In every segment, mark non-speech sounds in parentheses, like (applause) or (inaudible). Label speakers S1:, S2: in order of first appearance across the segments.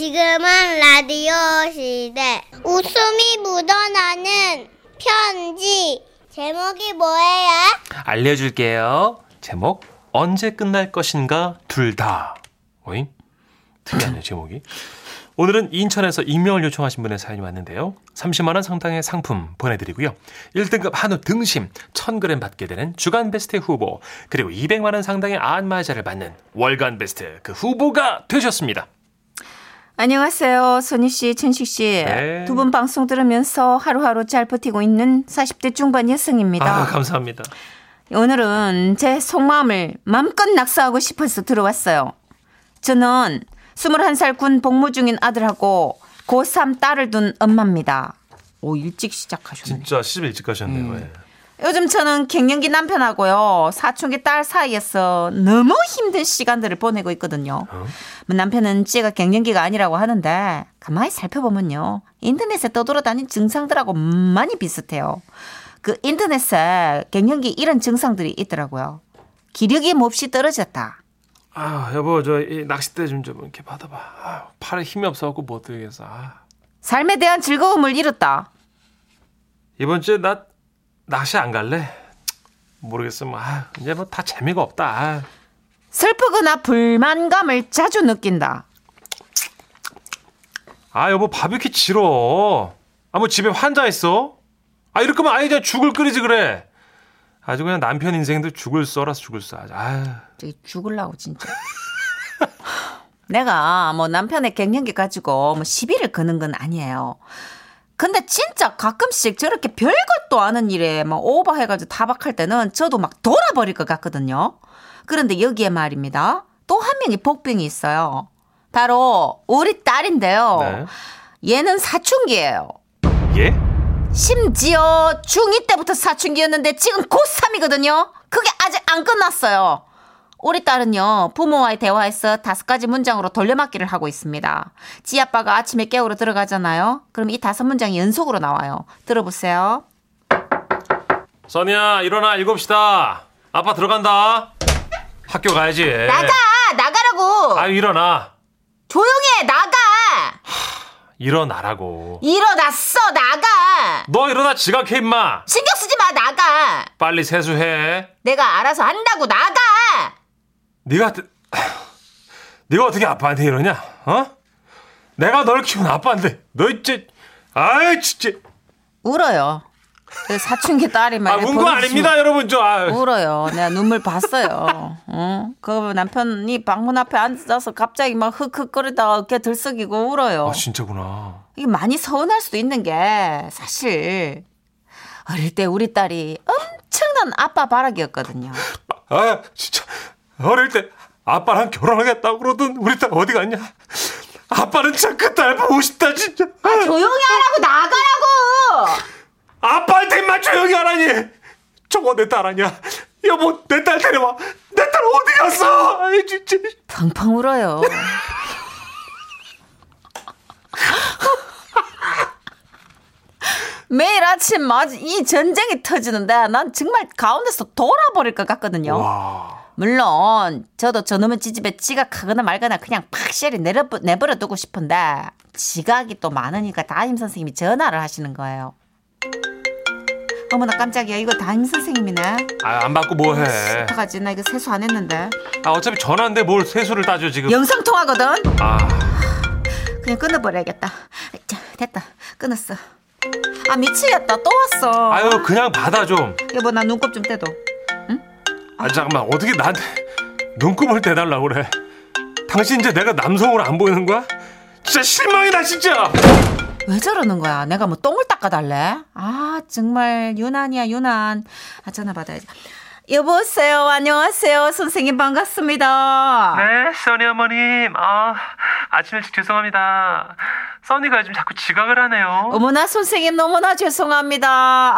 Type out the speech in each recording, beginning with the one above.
S1: 지금은 라디오 시대. 웃음이 묻어나는 편지. 제목이 뭐예요?
S2: 알려줄게요. 제목 언제 끝날 것인가 둘 다. 오잉? 특이하네요 제목이. 오늘은 인천에서 익명을 요청하신 분의 사연이 왔는데요. 30만 원 상당의 상품 보내드리고요. 1등급 한우 등심 1000g 받게 되는 주간 베스트 후보 그리고 200만 원 상당의 안마자를 받는 월간 베스트 그 후보가 되셨습니다.
S3: 안녕하세요. 선희 씨, 천식 씨.
S2: 네.
S3: 두분 방송 들으면서 하루하루 잘 버티고 있는 40대 중반 여성입니다.
S2: 아 감사합니다.
S3: 오늘은 제 속마음을 맘껏 낙서하고 싶어서 들어왔어요. 저는 21살 군 복무 중인 아들하고 고3 딸을 둔 엄마입니다. 오, 일찍 시작하셨네.
S2: 진짜 시집 일찍 가셨네요. 예.
S3: 요즘 저는 갱년기 남편하고요 사춘기 딸 사이에서 너무 힘든 시간들을 보내고 있거든요.
S2: 어?
S3: 뭐 남편은 지가 갱년기가 아니라고 하는데 가만히 살펴보면요 인터넷에 떠돌아다닌 증상들하고 많이 비슷해요. 그 인터넷에 갱년기 이런 증상들이 있더라고요. 기력이 몹시 떨어졌다.
S2: 아 여보 저이 낚싯대 좀 좀 이렇게 받아봐. 아, 팔에 힘이 없어갖고 못 들겠어. 아.
S3: 삶에 대한 즐거움을 잃었다.
S2: 이번 주에 나 낚시 안 갈래? 모르겠어. 뭐, 아, 이제 뭐 다 재미가 없다. 아.
S3: 슬프거나 불만감을 자주 느낀다.
S2: 아, 여보 바비큐 지러. 아뭐 집에 환자 있어? 아 이럴 거면 아예 그냥 죽을 끓이지 그래. 아주 그냥 남편 인생도 죽을 써라서 죽을 써. 아,
S3: 저기 죽을라고 진짜. (laughs) 내가 뭐 남편의 갱년기 가지고 뭐 시비를 거는 건 아니에요. 근데 진짜 가끔씩 저렇게 별것도 아는 일에 막 오버해가지고 타박할 때는 저도 막 돌아버릴 것 같거든요. 그런데 여기에 말입니다. 또 한 명이 복병이 있어요. 바로 우리 딸인데요.
S2: 네.
S3: 얘는 사춘기예요.
S2: 예?
S3: 심지어 중2 때부터 사춘기였는데 지금 고3이거든요. 그게 아직 안 끝났어요. 우리 딸은요, 부모와의 대화에서 다섯 가지 문장으로 돌려막기를 하고 있습니다. 지 아빠가 아침에 깨우러 들어가잖아요. 그럼 이 다섯 문장이 연속으로 나와요. 들어보세요.
S2: 써니야 일어나 일곱시다. 아빠 들어간다. 학교 가야지.
S3: 나가! 나가라고!
S2: 아유 일어나.
S3: 조용해! 나가!
S2: 일어나라고.
S3: 일어났어! 나가!
S2: 너 일어나 지각해 임마.
S3: 신경 쓰지 마! 나가!
S2: 빨리 세수해.
S3: 내가 알아서 한다고! 나가!
S2: 네가 네가 어떻게 아빠한테 이러냐? 어? 내가 널 키운 아빠인데 너 이제 아이 진짜
S3: 울어요. 그 사춘기 (laughs) 딸이
S2: 막아
S3: 이렇게
S2: 운거
S3: 보여주시면
S2: 아닙니다 여러분 저 아,
S3: 울어요. 내가 눈물 봤어요. 어? 그 남편이 방문 앞에 앉아서 갑자기 막 흑흑거리다가 어깨 들썩이고 울어요.
S2: 아 진짜구나.
S3: 이게 많이 서운할 수도 있는 게 사실 어릴 때 우리 딸이 엄청난 아빠 바라기였거든요.
S2: 아 진짜 어릴 때 아빠랑 결혼하겠다고 그러던 우리 딸 어디 갔냐? 아빠는 참 그 딸 보고 싶다 진짜.
S3: 조용히 하라고 나가라고.
S2: 아빠한테 임마 조용히 하라니. 저거 내 딸 아니야. 여보 내 딸 데려와. 내 딸 어디 갔어? 아이 진짜.
S3: 펑펑 울어요. 매일 아침 맞- 이 전쟁이 터지는데 난 정말 가운데서 돌아버릴 것 같거든요.
S2: 와.
S3: 물론 저도 저놈의 지집에 지각하거나 말거나 그냥 내려, 내버려 두고 싶은데 지각이 또 많으니까 담임 선생님이 전화를 하시는 거예요. 어머나 깜짝이야 이거 담임 선생님이네.
S2: 아 안 받고 뭐해?
S3: 어떡하지 나 이거 세수 안 했는데.
S2: 아 어차피 전화인데 뭘 세수를 따져 지금.
S3: 영상 통화거든.
S2: 아.
S3: 그냥 끊어버려야겠다. 자, 됐다. 끊었어. 아, 미치겠다. 또 왔어.
S2: 아유 그냥 받아 좀.
S3: 여보, 나 눈곱 좀 떼도.
S2: 아 잠깐만 어떻게 나한테 눈곱을 떼달라고 그래? 당신 이제 내가 남성으로 안 보이는 거야? 진짜 실망이다 진짜.
S3: 왜 저러는 거야? 내가 뭐 똥을 닦아달래? 아, 정말 유난이야, 유난. 아, 전화 받아야지. 여보세요. 안녕하세요. 선생님 반갑습니다.
S2: 네, 써니 어머님. 아, 아침 일찍 죄송합니다. 써니가 요즘 자꾸 지각을 하네요.
S3: 어머나 선생님 너무나 죄송합니다.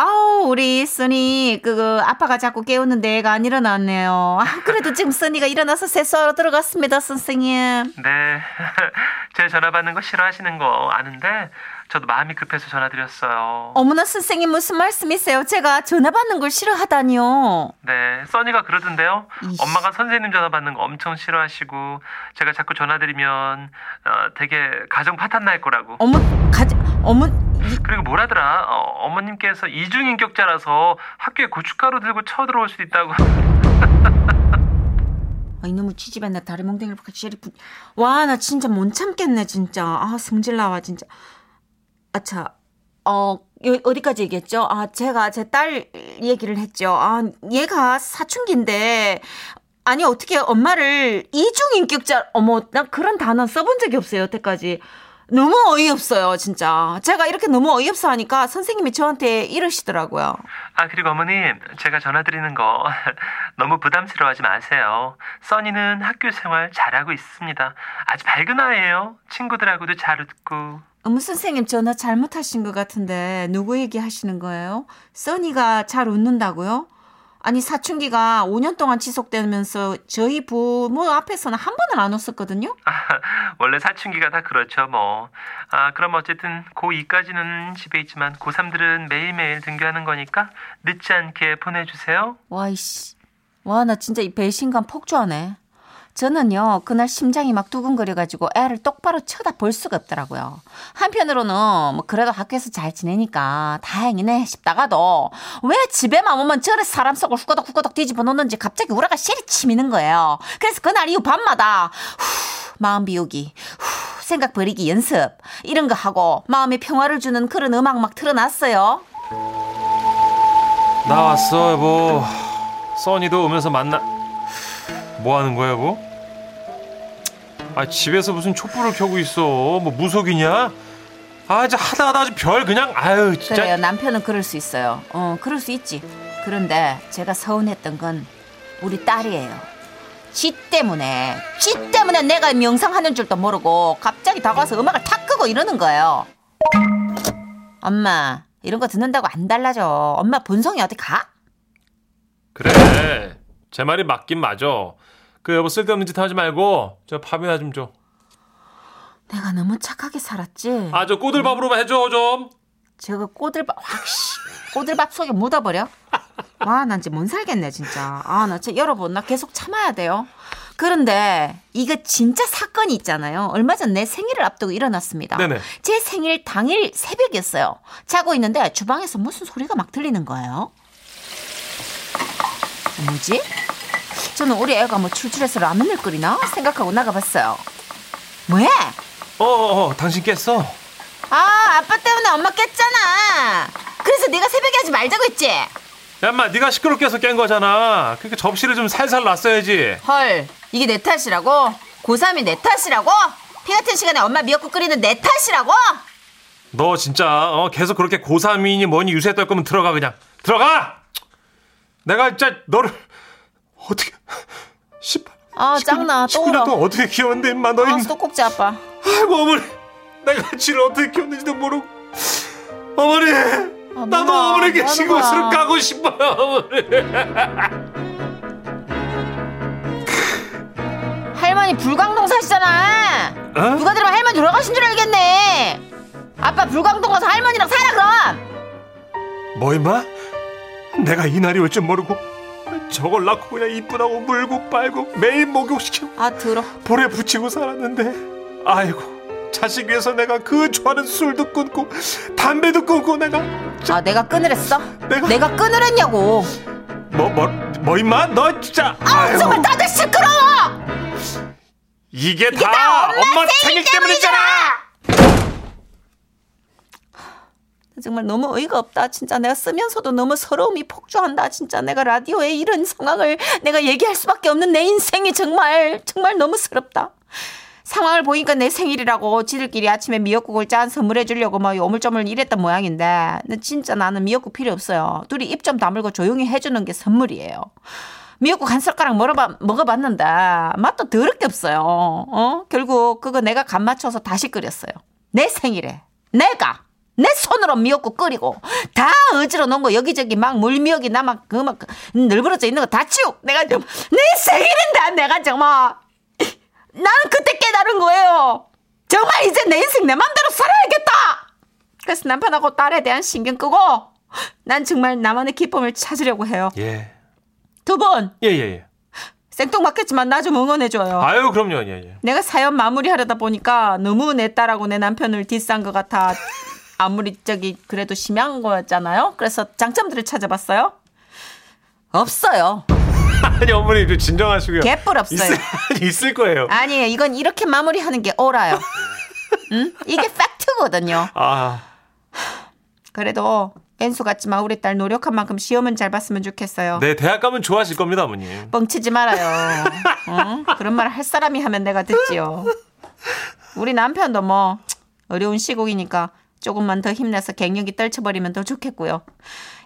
S3: 아우 우리 써니 그, 그 아빠가 자꾸 깨우는데 애가 안 일어났네요. 아 그래도 지금 써니가 일어나서 세수하러 들어갔습니다 선생님.
S2: 네, (laughs) 제 전화 받는 거 싫어하시는 거 아는데 저도 마음이 급해서 전화드렸어요.
S3: 어머나 선생님 무슨 말씀이세요? 제가 전화 받는 걸 싫어하다니요.
S2: 네, 써니가 그러던데요.
S3: 이씨.
S2: 엄마가 선생님 전화 받는 거 엄청 싫어하시고 제가 자꾸 전화드리면 어, 되게 가정 파탄 날 거라고.
S3: 어머 가자 어머 이-
S2: 그리고 뭐라더라? 어, 어머님께서 이중인격자라서 학교에 고춧가루 들고 쳐들어올 수도 있다고.
S3: 아, 이놈의 쥐집에 나 다리 확실히 부... 와나 진짜 못 참겠네 진짜 아 성질 나와 진짜 아차 어 여- 어디까지 얘기했죠 아 제가 제 딸 얘기를 했죠 아 얘가 사춘기인데 아니 어떻게 엄마를 이중인격자 어머 나 그런 단어 써본 적이 없어요 여태까지 너무 어이없어요 진짜 제가 이렇게 너무 어이없어 하니까 선생님이 저한테 이러시더라고요
S2: 아 그리고 어머님 제가 전화드리는 거 (laughs) 너무 부담스러워 하지 마세요. 써니는 학교 생활 잘하고 있습니다. 아주 밝은 아이예요. 친구들하고도 잘 웃고.
S3: 어머 선생님 전화 잘못하신 것 같은데 누구 얘기하시는 거예요? 써니가 잘 웃는다고요? 아니 사춘기가 5년 동안 지속되면서 저희 부모 앞에서는 한 번은 안 웃었거든요. (laughs)
S2: 원래 사춘기가 다 그렇죠 뭐. 아 그럼 어쨌든 고2까지는 집에 있지만 고3들은 매일매일 등교하는 거니까 늦지 않게 보내주세요.
S3: 와이씨, 와 나 진짜 이 배신감 폭주하네. 저는요 그날 심장이 막 두근거려가지고 애를 똑바로 쳐다볼 수가 없더라고요. 한편으로는 뭐 그래도 학교에서 잘 지내니까 다행이네 싶다가도 왜 집에만 오면 저래 사람 속을 후거덕 후거덕 뒤집어 놓는지 갑자기 우라가 시리 치미는 거예요. 그래서 그날 이후 밤마다 후, 마음 비우기, 후, 생각 버리기 연습 이런 거 하고 마음에 평화를 주는 그런 음악 막 틀어놨어요.
S2: 나왔어 여보. 써니도 오면서 만나. 뭐 하는 거야 여보? 아 집에서 무슨 촛불을 켜고 있어. 뭐 무속이냐? 아 이제 하다 하다 아주 별 그냥 아유 진짜.
S3: 그래요. 남편은 그럴 수 있어요. 어, 그럴 수 있지. 그런데 제가 서운했던 건 우리 딸이에요. 지 때문에, 지 때문에 내가 명상하는 줄도 모르고 갑자기 다가와서 음악을 탁 끄고 이러는 거예요. 엄마, 이런 거 듣는다고 안 달라져. 엄마 본성이 어디 가?
S2: 그래. 제 말이 맞긴 맞아. 그 여보 쓸데없는 짓 하지 말고 저 밥이나 좀 줘.
S3: 내가 너무 착하게 살았지.
S2: 아 저 꼬들밥으로만 해줘 좀.
S3: 저거 꼬들밥 확씨. 꼬들밥 속에 묻어버려? 와 난 이제 못 살겠네 진짜. 아나 진짜 여러분 나 계속 참아야 돼요. 그런데 이거 진짜 사건이 있잖아요. 얼마 전 내 생일을 앞두고 일어났습니다.
S2: 네네.
S3: 제 생일 당일 새벽이었어요. 자고 있는데 주방에서 무슨 소리가 막 들리는 거예요? 뭐지 저는 우리 애가 뭐 출출해서 라면을 끓이나 생각하고 나가봤어요 뭐해
S2: 어 어 어, 당신 깼어.
S3: 아, 아빠 때문에 엄마 깼잖아. 그래서 네가 새벽에 하지 말자고 했지?
S2: 야 인마 네가 시끄럽게 해서 깬 거잖아. 그러니까 접시를 좀 살살 놨어야지.
S3: 헐, 이게 내 탓이라고? 고3이 내 탓이라고? 피 같은 시간에 엄마 미역국 끓이는 내 탓이라고?
S2: 너 진짜 어, 계속 그렇게 고3이니 뭐니 유세 떨 거면 들어가 그냥. 들어가! 내가 진짜 너를 어떻게 18
S3: 아, 짱나. 또
S2: 19년
S3: 울어.
S2: 동안 어떻게 키웠는데 인마 너
S3: 아,
S2: 인
S3: 수도꼭지 아빠.
S2: 아이고 어머니 내가 지를 어떻게 키웠는지도 모르고 어머니
S3: 아,
S2: 나도 어머니께
S3: 거야.
S2: 가고 싶어요 어머니
S3: 할머니 불광동 사시잖아.
S2: 어?
S3: 누가 들으면 할머니 돌아가신 줄 알겠네. 아빠 불광동 가서 할머니랑 살아 그럼.
S2: 뭐 임마? 내가 이 날이 올 줄 모르고 저걸 낳고 그냥 이쁘다고 물고 빨고 매일 목욕시키고
S3: 아, 들어.
S2: 볼에 붙이고 살았는데 아이고 자식 위해서 내가 그 좋아하는 술도 끊고 담배도 끊고 내가
S3: 아, 내가 끊으랬어?
S2: 내가-
S3: 내가 끊으랬냐고.
S2: 뭐 뭐 뭐 임마 너 진짜
S3: 아,
S2: 아이고,
S3: 정말 다들 시끄러워.
S2: 이게,
S3: 이게
S2: 다,
S3: 다 엄마 생일
S2: 때문이잖아
S3: 정말 너무 어이가 없다. 진짜 내가 쓰면서도 너무 서러움이 폭주한다. 진짜 내가 라디오에 이런 상황을 내가 얘기할 수밖에 없는 내 인생이 정말 정말 너무 서럽다. 상황을 보니까 내 생일이라고 지들끼리 아침에 미역국을 짠 선물해 주려고 막 오물조물 이랬던 모양인데 진짜 나는 미역국 필요 없어요. 둘이 입 좀 다물고 조용히 해주는 게 선물이에요. 미역국 한 숟가락 먹어봤, 먹어봤는데 맛도 더럽게 없어요. 어? 결국 그거 내가 간 맞춰서 다시 끓였어요. 내 생일에 내가 내 손으로 미역국 끓이고 다 어지러 놓은 거 여기저기 막 물미역이 남아 그막 널브러져 있는 거 다 치우고 내가 좀 내 생일인데 내가 정말 (laughs) 나는 그때 깨달은 거예요. 정말 이제 내 인생 내 맘대로 살아야겠다. 그래서 남편하고 딸에 대한 신경 끄고 난 정말 나만의 기쁨을 찾으려고 해요.
S2: 예.
S3: 두분
S2: 예, 예, 예.
S3: 생뚱맞겠지만 나 좀 응원해줘요.
S2: 아유, 그럼요. 예, 예.
S3: 내가 사연 마무리하려다 보니까 너무 내 딸하고 내 남편을 디스한 것 같아. 아무리 저기 그래도 심한 거였잖아요. 그래서 장점들을 찾아봤어요. 없어요. (laughs)
S2: 아니, 어머니 좀 진정하시고요.
S3: 개뿔 없어요.
S2: 있을, 있을 거예요.
S3: 아니에요. 이건 이렇게 마무리하는 게 옳아요. 응? 이게 팩트거든요.
S2: 아,
S3: 그래도 앤수 같지만 우리 딸 노력한 만큼 시험은 잘 봤으면 좋겠어요.
S2: 네, 대학 가면 좋아하실 겁니다, 어머님.
S3: 뻥치지 말아요. (laughs) 응? 그런 말 할 사람이 하면 내가 듣지요. 우리 남편도 뭐 어려운 시국이니까 조금만 더 힘내서 갱년기 떨쳐버리면 더 좋겠고요.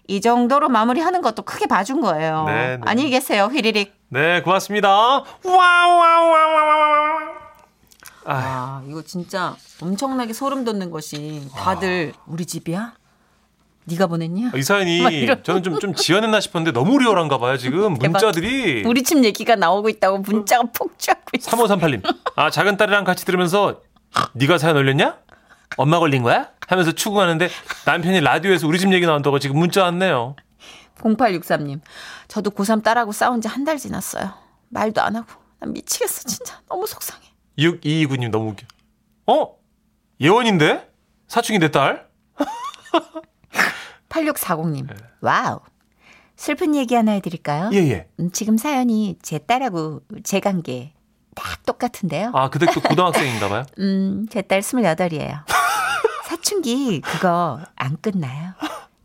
S3: 이 정도로 마무리하는 것도 크게 봐준 거예요.
S2: 네, 네.
S3: 안녕히 계세요, 휘리릭.
S2: 네, 고맙습니다. 와와와와와. 아,
S3: 아, 이거 진짜 엄청나게 소름 돋는 것이 다들 우리 집이야? 네가 보냈냐? 이막
S2: 사연이. 저는 좀, 좀 지어냈나 싶었는데 너무 리얼한가 봐요, 지금. (laughs) 문자들이.
S3: 우리 집 얘기가 나오고 있다고 문자가 폭주하고 있어.
S2: 3538님. 아, 작은 딸이랑 같이 들으면서 네가 사연 올렸냐? 엄마 걸린 거야? 하면서 추궁하는데 남편이 라디오에서 우리 집 얘기 나온다고 지금 문자 왔네요.
S3: 0863님. 저도 고3 딸하고 싸운 지 한 달 지났어요. 말도 안 하고. 난 미치겠어, 진짜. 너무 속상해.
S2: 6229님 너무 웃겨. 어? 예원인데? 사춘기 내 딸? (laughs)
S3: 8640님. Wow. 슬픈 얘기 하나 해드릴까요?
S2: 예, 예.
S3: 음, 지금 사연이 제 딸하고 제 관계 딱 똑같은데요.
S2: 아, 그때 또 고등학생인가 봐요? (laughs)
S3: 음, 제 딸 28이에요. (laughs) 사춘기 그거 안 끝나요.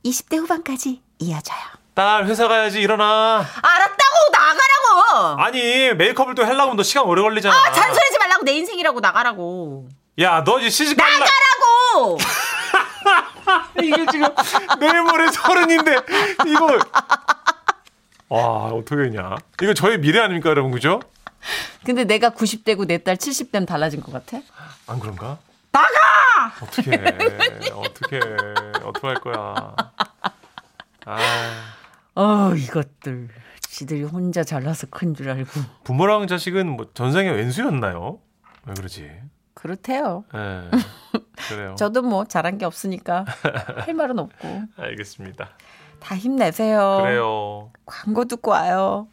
S3: 20대 후반까지 이어져요.
S2: 딸, 회사 가야지, 일어나.
S3: 알았다고 나가라고.
S2: 아니, 메이크업을 또 하려고 하면 너 시간 오래 걸리잖아.
S3: 아, 잔소리지 말라고 내 인생이라고 나가라고.
S2: 야, 너 이제 시집 갈라.
S3: 나가라고. (laughs)
S2: 이게 지금 내일 모레 서른인데 이거 와 어떻게 했냐 이거 저의 미래 아닙니까 여러분 그죠?
S3: 근데 내가 90대고 내 딸 70대면 달라진 것 같아?
S2: 안 그런가?
S3: 나가!
S2: 어떻게 어떻게 어떻게 할 거야 아
S3: 어, 이것들. 지들이 혼자 잘나서 큰 줄 알고.
S2: 부모랑 자식은 뭐 전생에 왼수였나요? 왜 그러지?
S3: 그렇대요.
S2: 예 그래요
S3: 저도 뭐 잘한 게 없으니까 할 말은 없고. (laughs)
S2: 알겠습니다
S3: 다 힘내세요.
S2: 그래요
S3: 광고 듣고 와요.